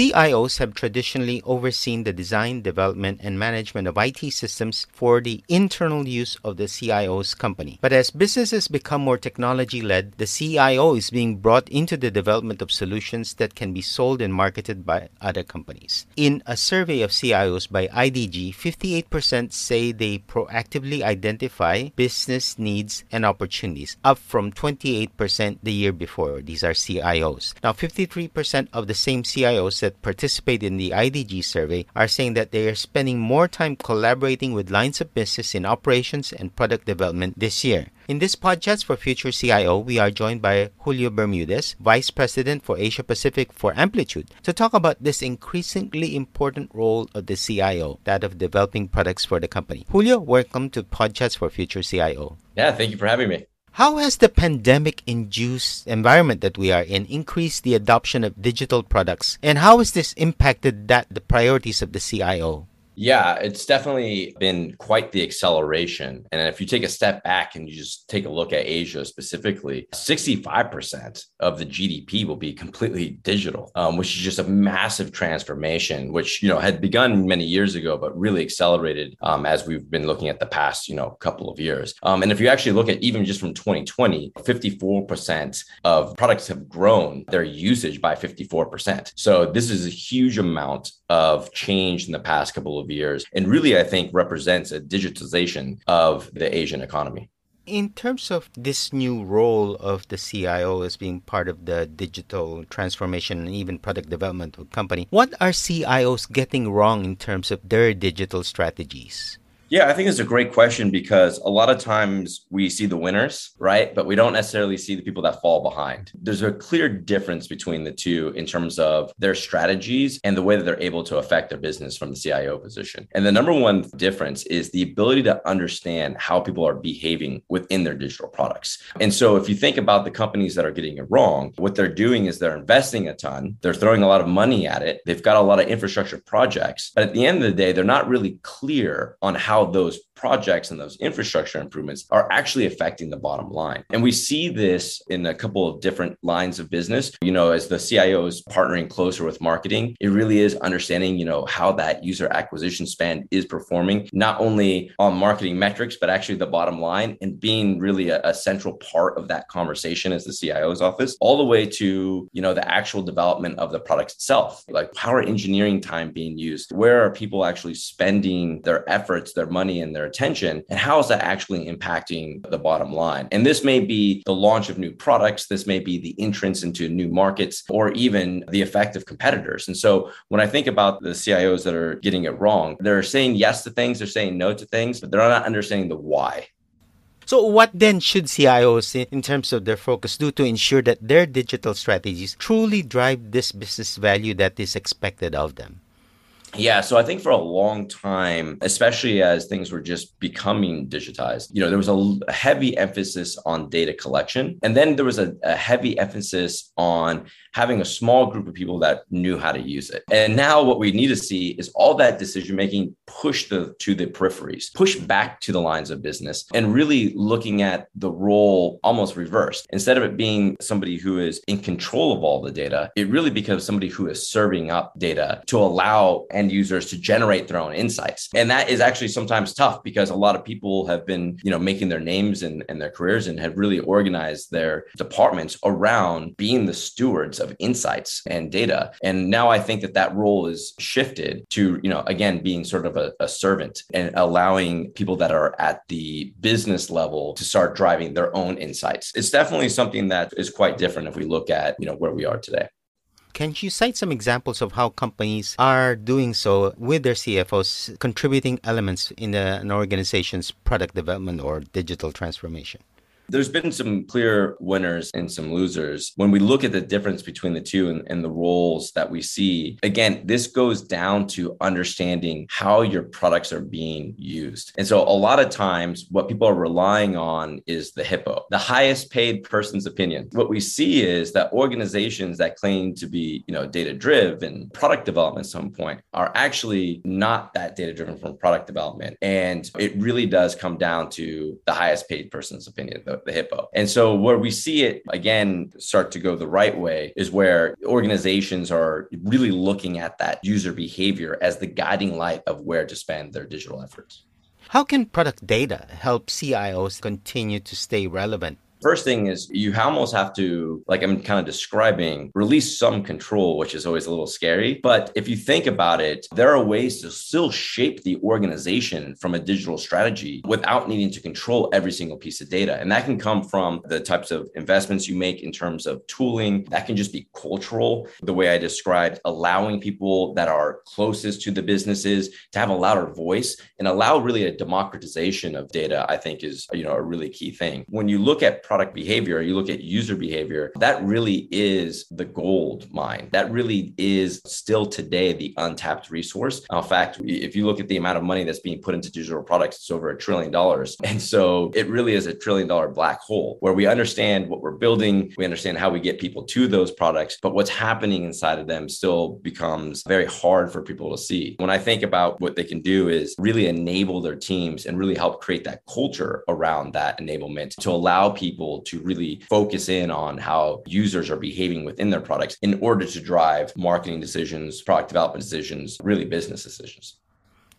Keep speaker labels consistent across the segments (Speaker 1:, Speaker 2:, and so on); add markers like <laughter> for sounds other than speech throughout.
Speaker 1: CIOs have traditionally overseen the design, development, and management of IT systems for the internal use of the CIO's company. But as businesses become more technology led, the CIO is being brought into the development of solutions that can be sold and marketed by other companies. In a survey of CIOs by IDG, 58% say they proactively identify business needs and opportunities, up from 28% the year before. These are CIOs. Now, 53% of the same CIOs that participate in the IDG survey are saying that they are spending more time collaborating with lines of business in operations and product development this year. In this podcast for Future CIO, we are joined by Julio Bermudez, Vice President for Asia Pacific for Amplitude, to talk about this increasingly important role of the CIO, that of developing products for the company. Julio, welcome to Podchats for Future CIO.
Speaker 2: Yeah, thank you for having me.
Speaker 1: How has the pandemic induced environment that we are in increased the adoption of digital products? And how has this impacted that the priorities of the CIO?
Speaker 2: Yeah, it's definitely been quite the acceleration. And if you take a step back and you just take a look at Asia specifically, 65% of the GDP will be completely digital, um, which is just a massive transformation, which, you know, had begun many years ago, but really accelerated um, as we've been looking at the past, you know, couple of years. Um, and if you actually look at even just from 2020, 54% of products have grown their usage by 54%. So this is a huge amount of change in the past couple of years, and really, I think, represents a digitization of the Asian economy.
Speaker 1: In terms of this new role of the CIO as being part of the digital transformation and even product development of company, what are CIOs getting wrong in terms of their digital strategies?
Speaker 2: Yeah, I think it's a great question because a lot of times we see the winners, right? But we don't necessarily see the people that fall behind. There's a clear difference between the two in terms of their strategies and the way that they're able to affect their business from the CIO position. And the number one difference is the ability to understand how people are behaving within their digital products. And so if you think about the companies that are getting it wrong, what they're doing is they're investing a ton, they're throwing a lot of money at it, they've got a lot of infrastructure projects, but at the end of the day, they're not really clear on how how those projects and those infrastructure improvements are actually affecting the bottom line. And we see this in a couple of different lines of business. You know, as the CIO is partnering closer with marketing, it really is understanding, you know, how that user acquisition spend is performing, not only on marketing metrics, but actually the bottom line and being really a, a central part of that conversation as the CIO's office, all the way to, you know, the actual development of the product itself. Like how are engineering time being used? Where are people actually spending their efforts, their money, and their attention and how is that actually impacting the bottom line? And this may be the launch of new products this may be the entrance into new markets or even the effect of competitors. And so when i think about the cios that are getting it wrong they're saying yes to things they're saying no to things but they're not understanding the why.
Speaker 1: So, what then should CIOs, in terms of their focus, do to ensure that their digital strategies truly drive this business value that is expected of them?
Speaker 2: Yeah, so I think for a long time, especially as things were just becoming digitized, you know, there was a heavy emphasis on data collection. And then there was a, a, heavy emphasis on having a small group of people that knew how to use it. And now what we need to see is all that decision making push the, to the peripheries, push back to the lines of business, and really looking at the role almost reversed. Instead of it being somebody who is in control of all the data, it really becomes somebody who is serving up data to allow end users to generate their own insights. And that is actually sometimes tough because a lot of people have been, you know, making their names and, and their careers and have really organized their departments around being the stewards of insights and data. And now I think that that role is shifted to, you know, again, being sort of a, a servant and allowing people that are at the business level to start driving their own insights. It's definitely something that is quite different if we look at, you know, where we are today.
Speaker 1: Can you cite some examples of how companies are doing so with their CFOs, contributing elements in an organization's product development or digital transformation?
Speaker 2: There's been some clear winners and some losers. When we look at the difference between the two and, and, the roles that we see, again, this goes down to understanding how your products are being used. And so a lot of times what people are relying on is the HIPPO, the highest paid person's opinion. What we see is that organizations that claim to be, you know, data driven product development at some point are actually not that data driven from product development. And it really does come down to the highest paid person's opinion, the, hippo. And so where we see it again start to go the right way is where organizations are really looking at that user behavior as the guiding light of where to spend their digital efforts.
Speaker 1: How can product data help CIOs continue to stay relevant?
Speaker 2: First thing is you almost have to, like I'm kind of describing, release some control, which is always a little scary. But if you think about it, there are ways to still shape the organization from a digital strategy without needing to control every single piece of data. And that can come from the types of investments you make in terms of tooling. That can just be cultural, the way I described, allowing people that are closest to the businesses to have a louder voice and allow really a democratization of data, I think is, you know, a really key thing. When you look at product behavior, you look at user behavior, that really is the gold mine. That really is still today the untapped resource. In fact, if you look at the amount of money that's being put into digital products, it's over a trillion dollars. <laughs> And so it really is a trillion dollar black hole where we understand what we're building, we understand how we get people to those products, but what's happening inside of them still becomes very hard for people to see. When I think about what they can do is really enable their teams and really help create that culture around that enablement to allow people people to really focus in on how users are behaving within their products in order to drive marketing decisions, product development decisions, really business decisions.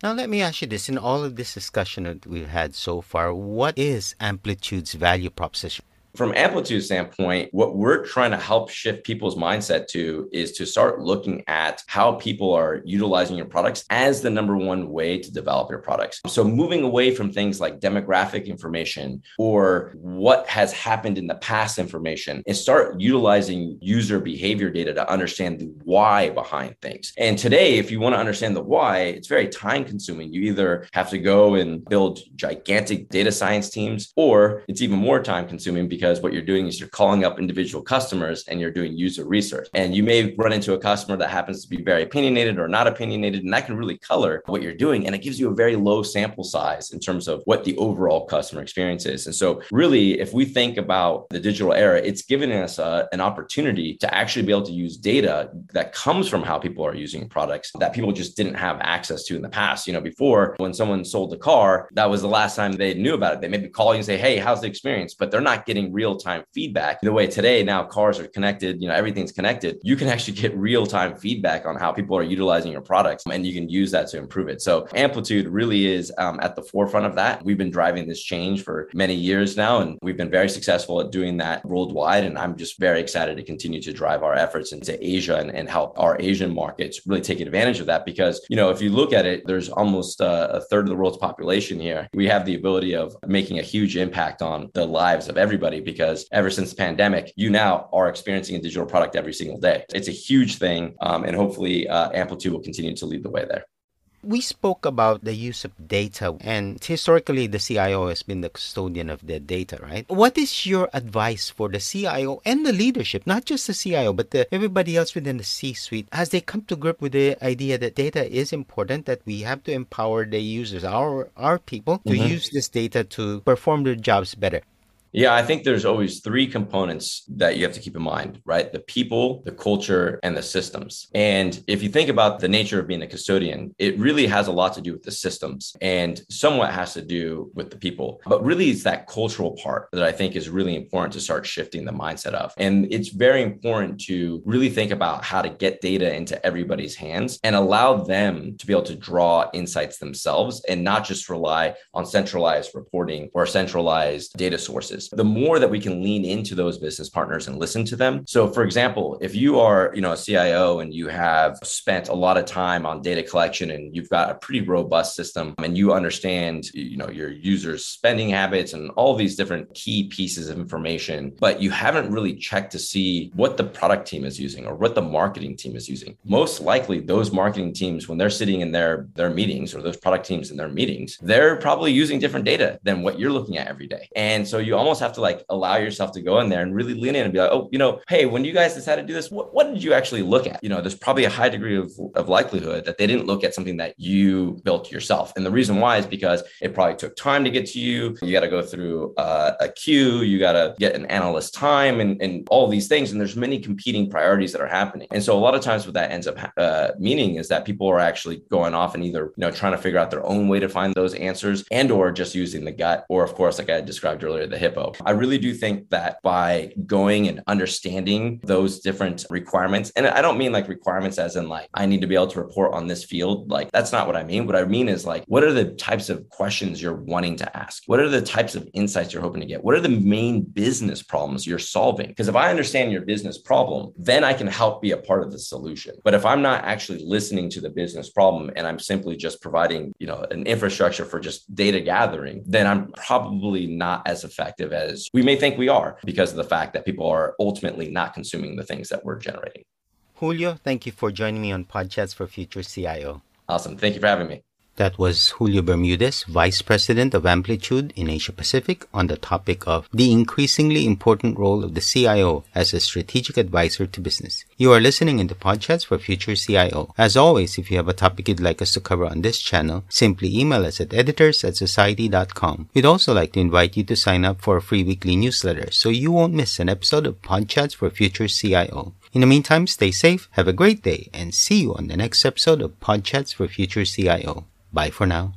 Speaker 1: Now, let me ask you this in all of this discussion that we've had so far, what is Amplitude's value proposition?
Speaker 2: From Amplitude standpoint, what we're trying to help shift people's mindset to is to start looking at how people are utilizing your products as the number one way to develop your products. So moving away from things like demographic information or what has happened in the past information and start utilizing user behavior data to understand the why behind things. And today, if you want to understand the why, it's very time consuming. You either have to go and build gigantic data science teams or it's even more time consuming because because what you're doing is you're calling up individual customers and you're doing user research. And you may run into a customer that happens to be very opinionated or not opinionated, and that can really color what you're doing. And it gives you a very low sample size in terms of what the overall customer experience is. And so, really, if we think about the digital era, it's given us a, an opportunity to actually be able to use data that comes from how people are using products that people just didn't have access to in the past. You know, before when someone sold a car, that was the last time they knew about it. They maybe call you and say, Hey, how's the experience? But they're not getting real time feedback. The way today now cars are connected, you know, everything's connected. You can actually get real time feedback on how people are utilizing your products and you can use that to improve it. So Amplitude really is um, at the forefront of that. We've been driving this change for many years now, and we've been very successful at doing that worldwide. And I'm just very excited to continue to drive our efforts into Asia and, and help our Asian markets really take advantage of that. Because, you know, if you look at it, there's almost uh, a third of the world's population here. We have the ability of making a huge impact on the lives of everybody because ever since the pandemic, you now are experiencing a digital product every single day. It's a huge thing. Um, and hopefully, uh, Amplitude will continue to lead the way there.
Speaker 1: We spoke about the use of data, and historically, the CIO has been the custodian of the data, right? What is your advice for the CIO and the leadership, not just the CIO, but the, everybody else within the C suite, as they come to grip with the idea that data is important, that we have to empower the users, our, our people, to mm-hmm. use this data to perform their jobs better?
Speaker 2: Yeah, I think there's always three components that you have to keep in mind, right? The people, the culture, and the systems. And if you think about the nature of being a custodian, it really has a lot to do with the systems and somewhat has to do with the people. But really, it's that cultural part that I think is really important to start shifting the mindset of. And it's very important to really think about how to get data into everybody's hands and allow them to be able to draw insights themselves and not just rely on centralized reporting or centralized data sources the more that we can lean into those business partners and listen to them. So for example, if you are, you know, a CIO and you have spent a lot of time on data collection and you've got a pretty robust system and you understand, you know, your users' spending habits and all these different key pieces of information, but you haven't really checked to see what the product team is using or what the marketing team is using. Most likely those marketing teams when they're sitting in their their meetings or those product teams in their meetings, they're probably using different data than what you're looking at every day. And so you almost almost have to like allow yourself to go in there and really lean in and be like, oh, you know, hey, when you guys decided to do this, what, what did you actually look at? You know, there's probably a high degree of, of likelihood that they didn't look at something that you built yourself. And the reason why is because it probably took time to get to you. You got to go through uh, a queue, you got to get an analyst time and, and all these things. And there's many competing priorities that are happening. And so a lot of times what that ends up uh, meaning is that people are actually going off and either, you know, trying to figure out their own way to find those answers and or just using the gut or of course, like I described earlier, the hippo I really do think that by going and understanding those different requirements, and I don't mean like requirements as in like, I need to be able to report on this field. Like, that's not what I mean. What I mean is like, what are the types of questions you're wanting to ask? What are the types of insights you're hoping to get? What are the main business problems you're solving? Because if I understand your business problem, then I can help be a part of the solution. But if I'm not actually listening to the business problem and I'm simply just providing, you know, an infrastructure for just data gathering, then I'm probably not as effective as we may think we are because of the fact that people are ultimately not consuming the things that we're generating.
Speaker 1: Julio, thank you for joining me on Podchats for Future CIO.
Speaker 2: Awesome. Thank you for having me.
Speaker 1: That was Julio Bermudez, Vice President of Amplitude in Asia Pacific, on the topic of the increasingly important role of the CIO as a strategic advisor to business. You are listening into Podchats for Future CIO. As always, if you have a topic you'd like us to cover on this channel, simply email us at editors at society.com. We'd also like to invite you to sign up for a free weekly newsletter so you won't miss an episode of Podchats for Future CIO. In the meantime, stay safe, have a great day, and see you on the next episode of Podchats for Future CIO. Bye for now.